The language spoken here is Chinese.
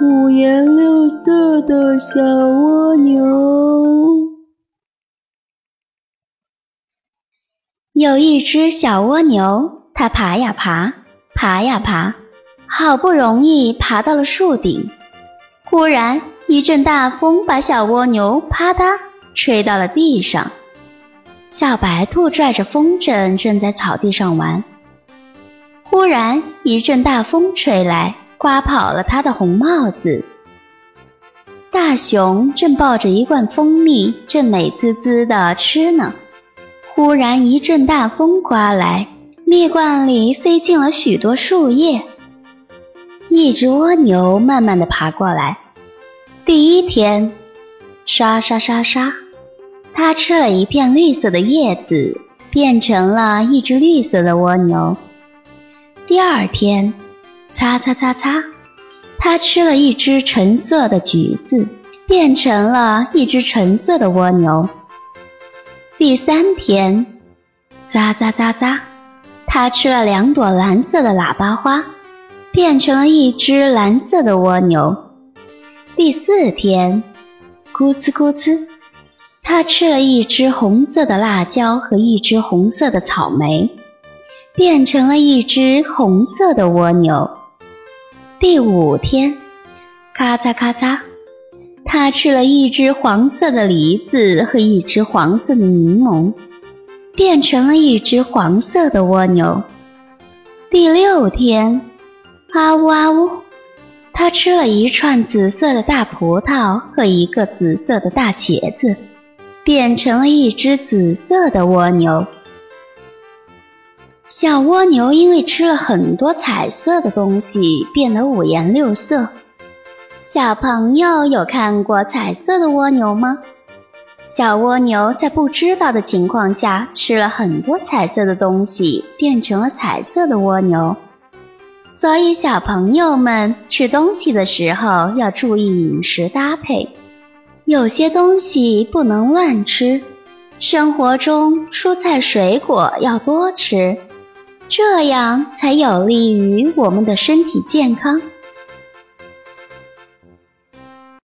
五颜六色的小蜗牛。有一只小蜗牛，它爬呀爬，爬呀爬，好不容易爬到了树顶。忽然一阵大风把小蜗牛啪嗒吹到了地上。小白兔拽着风筝正在草地上玩。忽然一阵大风吹来，刮跑了他的红帽子。大熊正抱着一罐蜂蜜，正美滋滋地吃呢。忽然一阵大风刮来，蜜罐里飞进了许多树叶。一只蜗牛慢慢地爬过来。第一天，沙沙沙沙，它吃了一片绿色的叶子，变成了一只绿色的蜗牛。第二天，擦擦擦擦，它吃了一只橙色的橘子，变成了一只橙色的蜗牛。第三天，咂咂咂咂，它吃了两朵蓝色的喇叭花，变成了一只蓝色的蜗牛。第四天，咕呲咕呲，它吃了一只红色的辣椒和一只红色的草莓，变成了一只红色的蜗牛。第五天，咔嚓咔嚓。它吃了一只黄色的梨子和一只黄色的柠檬，变成了一只黄色的蜗牛。第六天，啊呜啊呜，它吃了一串紫色的大葡萄和一个紫色的大茄子，变成了一只紫色的蜗牛。小蜗牛因为吃了很多彩色的东西，变得五颜六色。小朋友有看过彩色的蜗牛吗？小蜗牛在不知道的情况下吃了很多彩色的东西，变成了彩色的蜗牛。所以小朋友们吃东西的时候要注意饮食搭配，有些东西不能乱吃。生活中蔬菜水果要多吃，这样才有利于我们的身体健康。